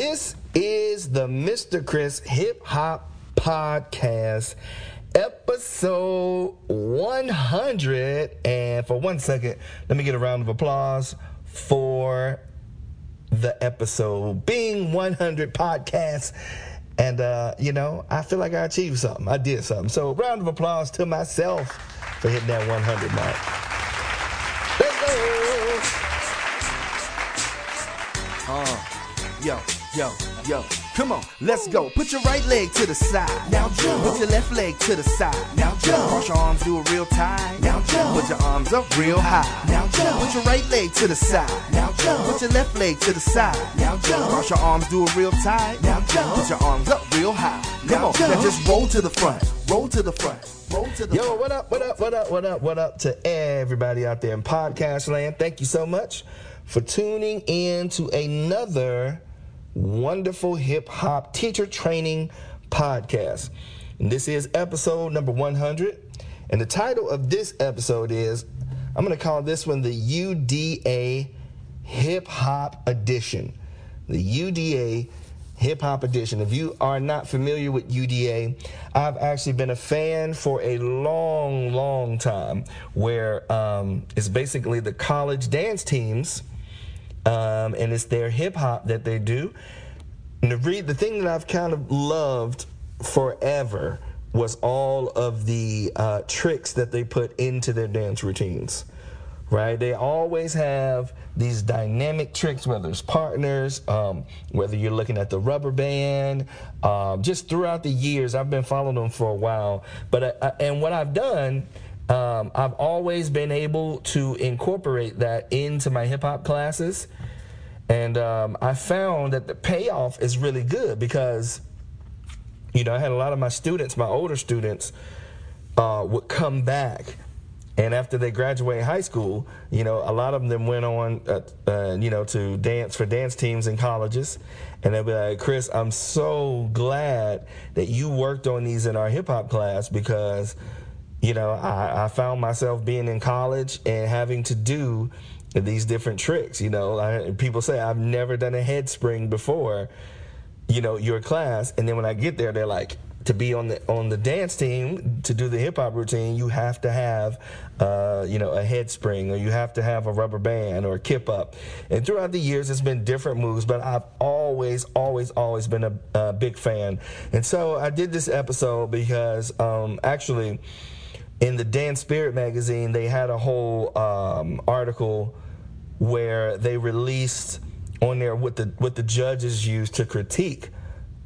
This is the Mr. Chris Hip Hop Podcast, episode 100. And for one second, let me get a round of applause for the episode being 100 podcasts. And, uh, you know, I feel like I achieved something. I did something. So, round of applause to myself for hitting that 100 mark. Let's go. Uh, yo yo, yo. Come on, let's go. Put your right leg to the side. Now jump. Put your left leg to the side. Now jump. Cross your arms, do it real tight. Now jump. Put your arms up real high. Now jump. Put your right leg to the side. Now jump. Put your left leg to the side. Now jump. Cross your arms, do it real tight. Now jump. Put your arms up real high. Come on, now just roll to the front. Roll to the front. Roll to the Yo, what up, what up, what up, what up, what up to everybody out there in podcast land? Thank you so much for tuning in to another wonderful hip hop teacher training podcast. And this is episode number 100. And the title of this episode is I'm going to call this one the UDA Hip Hop Edition. The UDA Hip Hop Edition. If you are not familiar with UDA, I've actually been a fan for a long, long time where um, it's basically the college dance teams um, and it's their hip hop that they do. The, thing that I've kind of loved forever was all of the uh, tricks that they put into their dance routines. Right? They always have these dynamic tricks, whether it's partners, um, whether you're looking at the rubber band, um, just throughout the years, I've been following them for a while. But uh, and what I've done um, I've always been able to incorporate that into my hip hop classes. And um, I found that the payoff is really good because, you know, I had a lot of my students, my older students, uh, would come back. And after they graduate high school, you know, a lot of them went on, uh, uh, you know, to dance for dance teams in colleges. And they'll be like, Chris, I'm so glad that you worked on these in our hip hop class because you know, I, I, found myself being in college and having to do these different tricks. You know, I, people say I've never done a head spring before, you know, your class, and then when I get there, they're like, to be on the on the dance team to do the hip hop routine, you have to have, uh, you know, a head spring or you have to have a rubber band or a kip up. And throughout the years, it's been different moves, but I've always, always, always been a, a big fan. And so I did this episode because um, actually in the Dance Spirit magazine, they had a whole um, article where they released on there what the what the judges used to critique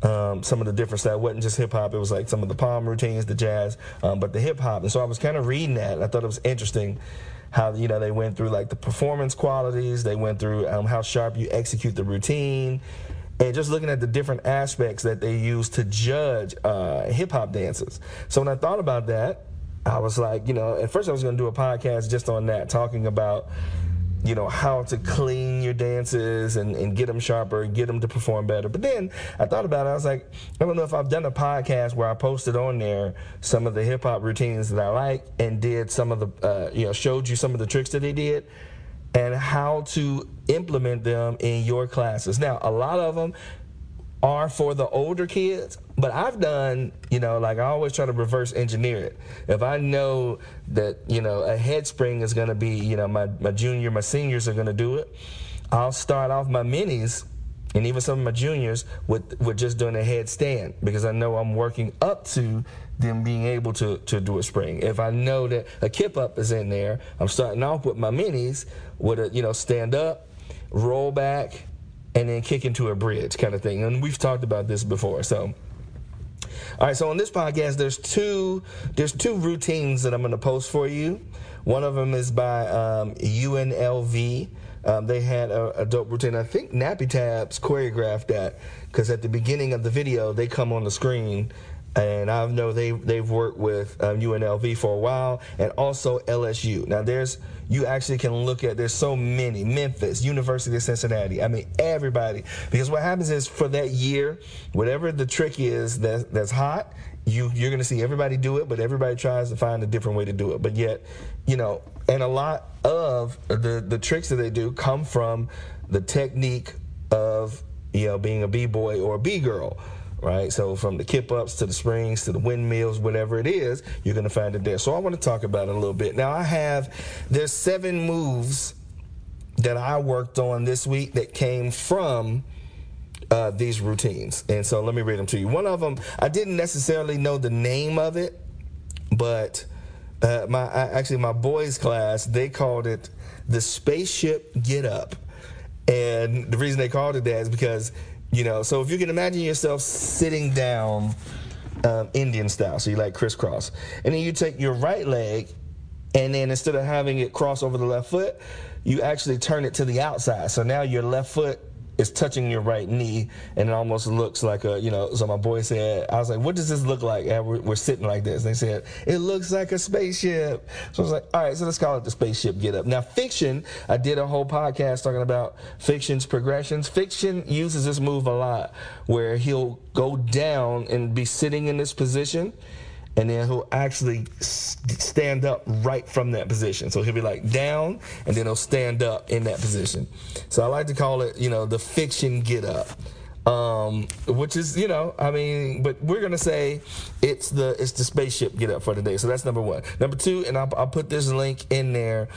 um, some of the different stuff. It wasn't just hip hop; it was like some of the pom routines, the jazz, um, but the hip hop. And so I was kind of reading that. I thought it was interesting how you know they went through like the performance qualities. They went through um, how sharp you execute the routine. And just looking at the different aspects that they use to judge uh, hip hop dances. So when I thought about that, I was like, you know, at first I was going to do a podcast just on that, talking about, you know, how to clean your dances and, and get them sharper, get them to perform better. But then I thought about it. I was like, I don't know if I've done a podcast where I posted on there some of the hip hop routines that I like and did some of the, uh, you know, showed you some of the tricks that they did and how to implement them in your classes. Now, a lot of them are for the older kids, but I've done, you know, like I always try to reverse engineer it. If I know that, you know, a head spring is going to be, you know, my, my junior, my seniors are going to do it, I'll start off my minis and even some of my juniors with, with just doing a headstand because I know I'm working up to them being able to, to do a spring. If I know that a kip up is in there, I'm starting off with my minis with a, you know, stand up, roll back, and then kick into a bridge kind of thing. And we've talked about this before. So, all right. So on this podcast, there's two there's two routines that I'm going to post for you. One of them is by um, UNLV. Um, they had a, a, dope routine. I think Nappy Tabs choreographed that because at the beginning of the video, they come on the screen and I know they they've worked with um, UNLV for a while, and also LSU. Now there's you actually can look at there's so many Memphis, University of Cincinnati. I mean everybody because what happens is for that year, whatever the trick is that that's hot, you you're gonna see everybody do it, but everybody tries to find a different way to do it. But yet, you know, and a lot of the the tricks that they do come from the technique of you know, being a b boy or a b girl. Right, so from the kip ups to the springs to the windmills, whatever it is, you're gonna find it there. So I want to talk about it a little bit. Now I have there's seven moves that I worked on this week that came from uh, these routines. And so let me read them to you. One of them, I didn't necessarily know the name of it, but uh, my actually my boys' class they called it the spaceship get up, and the reason they called it that is because you know. So if you can imagine yourself sitting down, um, Indian style, so you like crisscross, and then you take your right leg, and then instead of having it cross over the left foot, you actually turn it to the outside. So now your left foot is touching your right knee, and it almost looks like a, you know. So my boy said, I was like, "What does this look like?" And we're, we're sitting like this. And they said, "It looks like a spaceship." So I was like, "All right, so let's call it the spaceship get up." Now, fiction, I did a whole podcast talking about fiction's progressions. Fiction uses this move a lot, where he'll go down and be sitting in this position and then he'll actually stand up right from that position. So he'll be like down, and then he'll stand up in that position. So I like to call it, you know, the fiction get up. Um, which is, you know, I mean, but we're gonna say it's the it's the spaceship get up for today. So that's number one. Number two, and I'll, I'll put this link in there,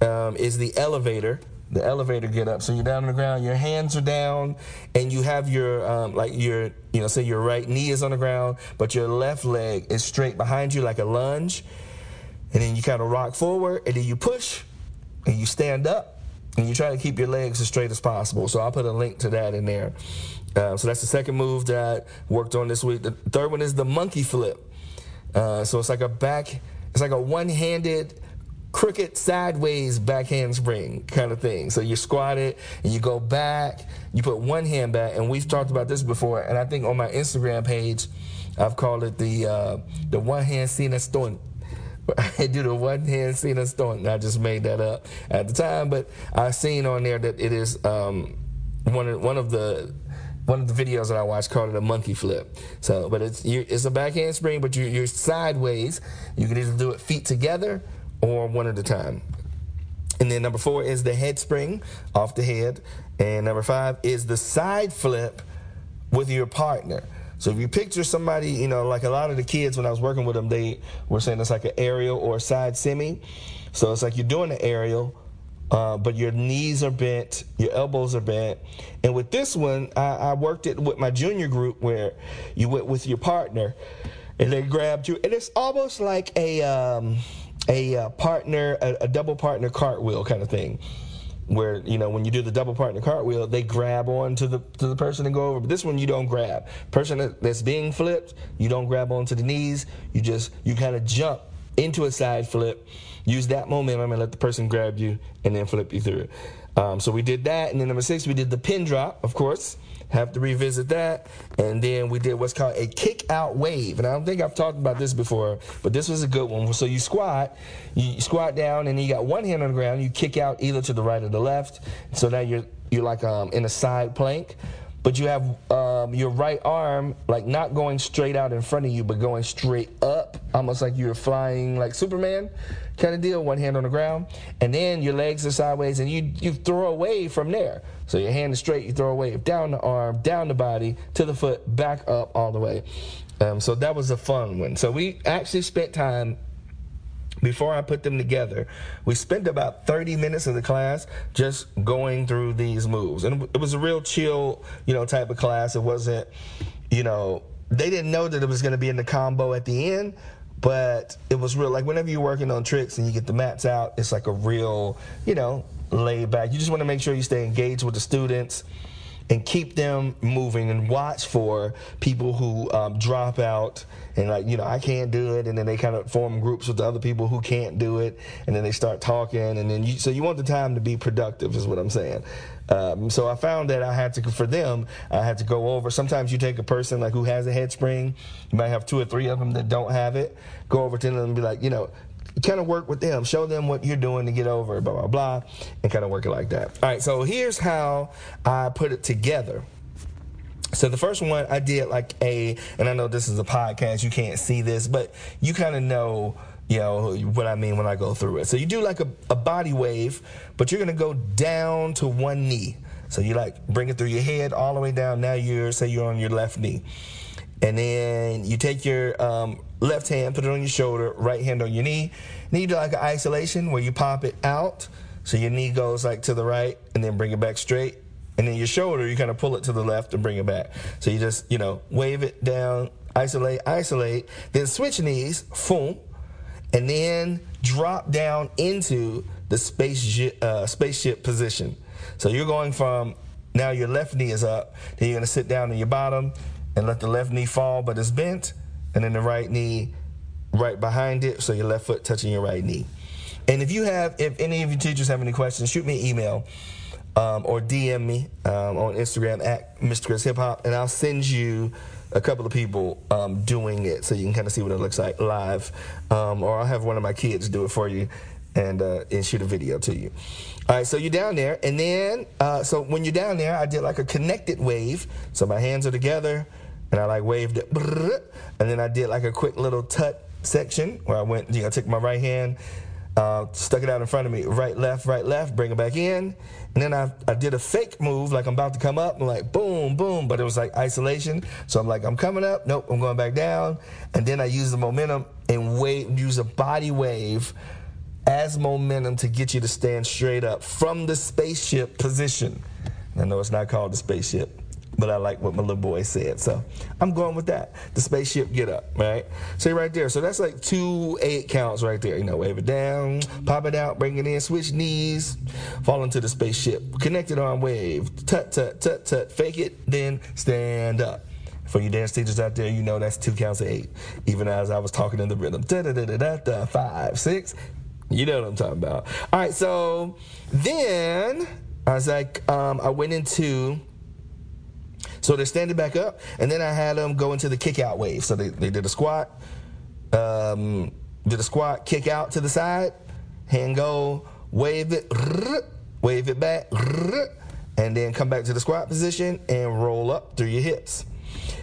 um, is the elevator the elevator get up. So you're down on the ground, your hands are down, and you have your um, like your you know say your right knee is on the ground, but your left leg is straight behind you like a lunge, and then you kind of rock forward, and then you push, and you stand up, and you try to keep your legs as straight as possible. So I'll put a link to that in there. Uh, so that's the second move that worked on this week. The third one is the monkey flip. Uh, so it's like a back, it's like a one-handed crooked sideways backhand spring kind of thing. So you squat it and you go back, you put one hand back, and we've talked about this before. And I think on my Instagram page, I've called it the uh, the one hand Cena stunt. I do the one hand Cena stunt. I just made that up at the time, but I've seen on there that it is um, one of one of the one of the videos that I watched called it a monkey flip. So, but it's it's a backhand spring, but you're, you're sideways. You can either do it feet together or one at a time. And then number four is the head spring off the head. And number five is the side flip with your partner. So if you picture somebody, you know, like a lot of the kids when I was working with them, they were saying it's like an aerial or a side semi. So it's like you're doing an aerial, uh, but your knees are bent, your elbows are bent. And with this one, I, I worked it with my junior group where you went with your partner and they grabbed you. And it's almost like a. Um, a uh, partner, a, a, double partner cartwheel kind of thing, where you know when you do the double partner cartwheel, they grab on to the to the person and go over. But this one you don't grab. Person that's being flipped, you don't grab onto the knees. You just you kind of jump into a side flip, use that momentum and let the person grab you and then flip you through. Um, so we did that, and then number six we did the pin drop, of course have to revisit that. And then we did what's called a kick out wave. And I don't think I've talked about this before, but this was a good one. So you squat, you squat down, and you got one hand on the ground. You kick out either to the right or the left. So now you're you're like um, in a side plank but you have um, your right arm like not going straight out in front of you, but going straight up, almost like you're flying like Superman kind of deal. One hand on the ground, and then your legs are sideways, and you you throw away from there. So your hand is straight, you throw a wave down the arm, down the body, to the foot, back up all the way. Um, so that was a fun one. So we actually spent time before I put them together, we spent about 30 minutes of the class just going through these moves. And it was a real chill, you know, type of class. It wasn't, you know, they didn't know that it was going to be in the combo at the end, but it was real. Like whenever you're working on tricks and you get the mats out, it's like a real, you know, laid back. You just want to make sure you stay engaged with the students and keep them moving and watch for people who um, drop out and like you know I can't do it and then they kind of form groups with the other people who can't do it and then they start talking and then you so you want the time to be productive is what I'm saying. Um, so I found that I had to for them I had to go over. Sometimes you take a person like who has a head spring, you might have two or three of them that don't have it. Go over to them and be like, you know, kind of work with them, show them what you're doing to get over, blah, blah, blah, and kind of work it like that. All right, so here's how I put it together. So the first one I did like a, and I know this is a podcast, you can't see this, but you kind of know, you know, what I mean when I go through it. So you do like a, a body wave, but you're gonna go down to one knee. So you like bring it through your head all the way down. Now you're say you're on your left knee, and then you take your um, left hand, put it on your shoulder, right hand on your knee. Then you do like an isolation where you pop it out, so your knee goes like to the right, and then bring it back straight. And then your shoulder, you kind of pull it to the left and bring it back. So you just you know wave it down, isolate, isolate, then switch knees, boom, and then drop down into the spaceship, uh, spaceship position. So you're going from now your left knee is up, then you're gonna sit down on your bottom and let the left knee fall, but it's bent, and then the right knee right behind it, so your left foot touching your right knee. And if you have, if any of you teachers have any questions, shoot me an email um, or DM me um, on Instagram at Mr. Chris Hip Hop, and I'll send you a couple of people um, doing it so you can kind of see what it looks like live. Um, or I'll have one of my kids do it for you and, uh, and shoot a video to you. All right, so you're down there, and then uh, so when you're down there, I did like a connected wave. So my hands are together, and I like waved it, and then I did like a quick little tut section where I went, you know, I took my right hand uh, stuck it out in front of me, right, left, right, left, bring it back in. And then I, I did a fake move, like I'm about to come up, I'm like boom, boom, but it was like isolation. So I'm like, I'm coming up, nope, I'm going back down. And then I use the momentum and wave, use a body wave as momentum to get you to stand straight up from the spaceship position. I know it's not called the spaceship, but I like what my little boy said. So I'm going with that. The spaceship get up, right? So right there. So that's like two eight counts right there. You know, wave it down, pop it out, bring it in, switch knees, fall into the spaceship. Connected arm wave, tut, tut, tut, tut, fake it, then stand up. For you dance teachers out there, you know that's two counts of eight. Even as I was talking in the rhythm, da da da da da, da five, six. You know what I'm talking about. All right, so then I was like, um, I went into so they're standing back up, and then I had them go into the kick out wave. So they, they did a squat, um, did a squat, kick out to the side, hand go, wave it, wave it back, and then come back to the squat position and roll up through your hips.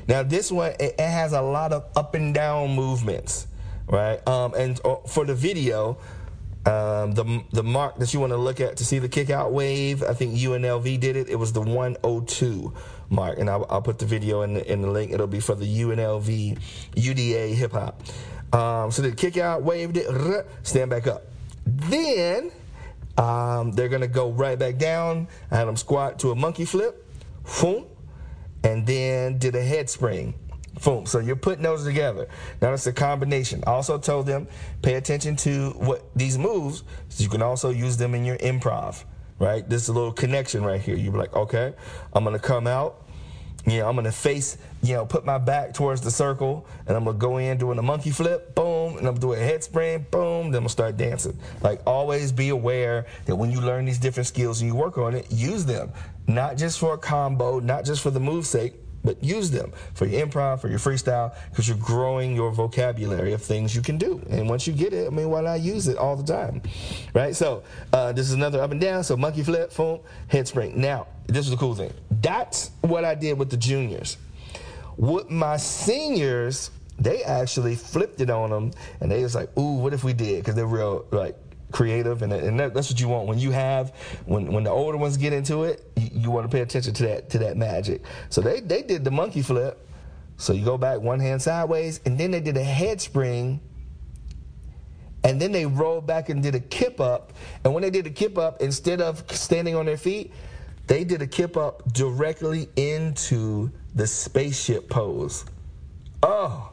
Now this one it, has a lot of up and down movements, right? Um, and uh, for the video, um, the the mark that you want to look at to see the kick out wave, I think UNLV did it. It was the 102 mark, and I'll, I'll put the video in the, in the link. It'll be for the UNLV UDA hip hop. Um, so they kick out, waved it, stand back up. Then um, they're gonna go right back down. I had them squat to a monkey flip, boom, and then did a head spring. Boom. So you're putting those together. Now it's a combination. I also told them pay attention to what these moves. So you can also use them in your improv right? This is a little connection right here. You're like, okay, I'm gonna come out. You know, I'm gonna face, you know, put my back towards the circle, and I'm gonna go in doing a monkey flip, boom, and I'm gonna do a head spring, boom, then I'm gonna start dancing. Like, always be aware that when you learn these different skills and you work on it, use them. Not just for a combo, not just for the move sake, but use them for your improv, for your freestyle, because you're growing your vocabulary of things you can do. And once you get it, I mean, why not use it all the time, right? So uh, this is another up and down. So monkey flip, boom, head spring. Now, this is the cool thing. That's what I did with the juniors. With my seniors, they actually flipped it on them, and they was like, "Ooh, what if we did?" Because they're real like creative, and, and that, that's what you want when you have when when the older ones get into it. You, you want to pay attention to that to that magic. So they they did the monkey flip. So you go back one hand sideways, and then they did a head spring. And then they rolled back and did a kip up. And when they did a kip up, instead of standing on their feet, they did a kip up directly into the spaceship pose. Oh,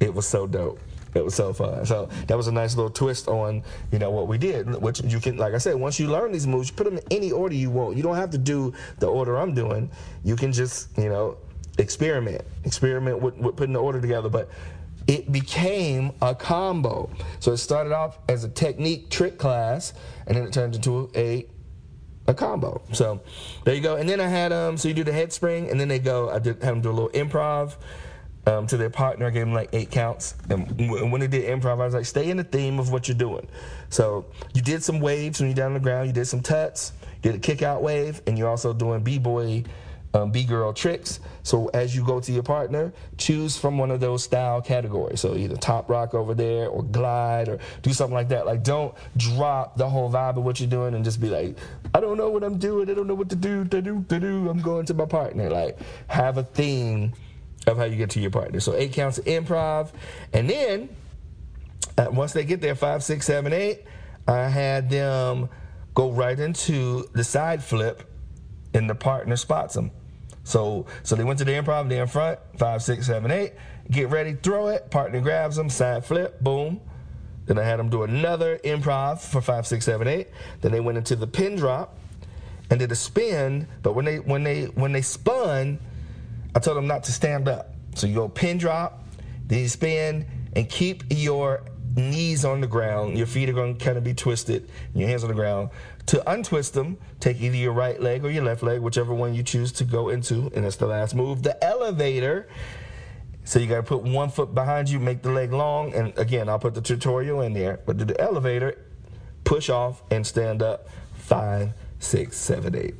it was so dope. It was so fun. So that was a nice little twist on you know what we did. Which you can, like I said, once you learn these moves, you put them in any order you want. You don't have to do the order I'm doing. You can just you know experiment, experiment with, with putting the order together. But it became a combo. So it started off as a technique trick class, and then it turned into a a combo. So there you go. And then I had um so you do the head spring, and then they go. I did have them do a little improv um, to their partner. I gave them like eight counts. And when they did improv, I was like, stay in the theme of what you're doing. So you did some waves when you're down on the ground. You did some tuts. You did a kick out wave, and you're also doing b boy um, B-girl tricks. So as you go to your partner, choose from one of those style categories. So either top rock over there or glide or do something like that. Like don't drop the whole vibe of what you're doing and just be like, I don't know what I'm doing. I don't know what to do. To do. To do. I'm going to my partner. Like have a theme of how you get to your partner. So eight counts of improv, and then uh, once they get there, five, six, seven, eight, I had them go right into the side flip, and the partner spots them. So so they went to the improv, they're in front, five, six, seven, eight. Get ready, throw it. Partner grabs them, side flip, boom. Then I had them do another improv for five, six, seven, eight. Then they went into the pin drop and did a spin. But when they when they when they spun, I told them not to stand up. So you go pin drop, then you spin, and keep your knees on the ground. Your feet are going to kind of be twisted, your hands on the ground. To untwist them, take either your right leg or your left leg, whichever one you choose to go into, and that's the last move. The elevator. So you got to put one foot behind you, make the leg long, and again, I'll put the tutorial in there. But do the elevator, push off and stand up. Five, six, seven, eight.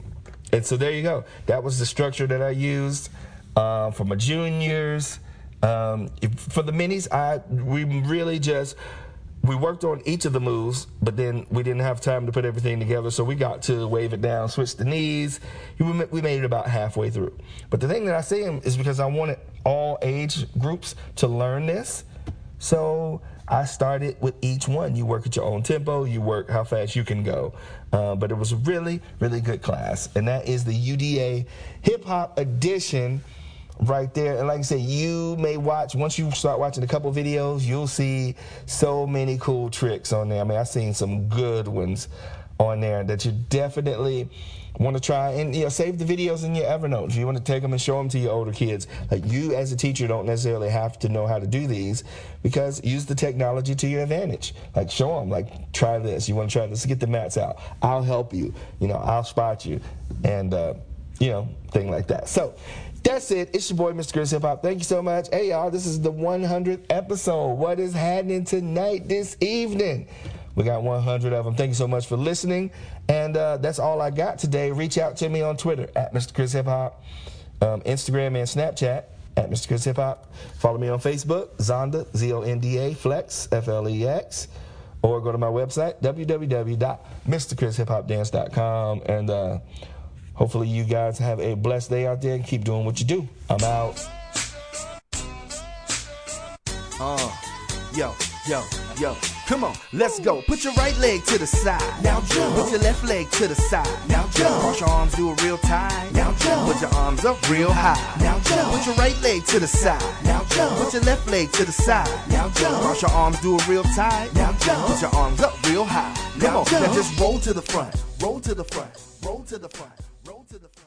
And so there you go. That was the structure that I used uh, for my juniors. Um, for the minis, I we really just we worked on each of the moves, but then we didn't have time to put everything together, so we got to wave it down, switch the knees. We made it about halfway through. But the thing that I say is because I wanted all age groups to learn this, so I started with each one. You work at your own tempo, you work how fast you can go. Uh, but it was a really, really good class, and that is the UDA Hip Hop Edition right there. And like I said, you may watch once you start watching a couple videos, you'll see so many cool tricks on there. I mean, I've seen some good ones on there that you definitely want to try and you know save the videos in your Evernote. You want to take them and show them to your older kids. Like you as a teacher don't necessarily have to know how to do these because use the technology to your advantage. Like show them like try this. You want to try this? Get the mats out. I'll help you. You know I'll spot you and uh, you know thing like that. So that's it. It's your boy, Mr. Chris Hip Hop. Thank you so much. Hey, y'all, this is the 100th episode. What is happening tonight, this evening? We got 100 of them. Thank you so much for listening. And uh, that's all I got today. Reach out to me on Twitter at Mr. Chris Hip Hop, um, Instagram, and Snapchat at Mr. Chris Hip Hop. Follow me on Facebook, Zonda, Z O N D A, Flex, F L E X. Or go to my website, www.mrchrishhiphopdance.com. And, uh, Hopefully, you guys have a blessed day out there and keep doing what you do. I'm out. Uh, yo, yo, yo. Come on, let's go. Put your right leg to the side. Now jump. Put your left leg to the side. Now jump. Cross your arms, do it real tight. Now jump. Put your arms up real high. Now jump. Put your right leg to the side. Now jump. Put your left leg to the side. Now jump. Cross your arms, do it real tight. Now jump. Put your arms up real high. Come on, now just roll to the front. Roll to the front. Roll to the front roll to the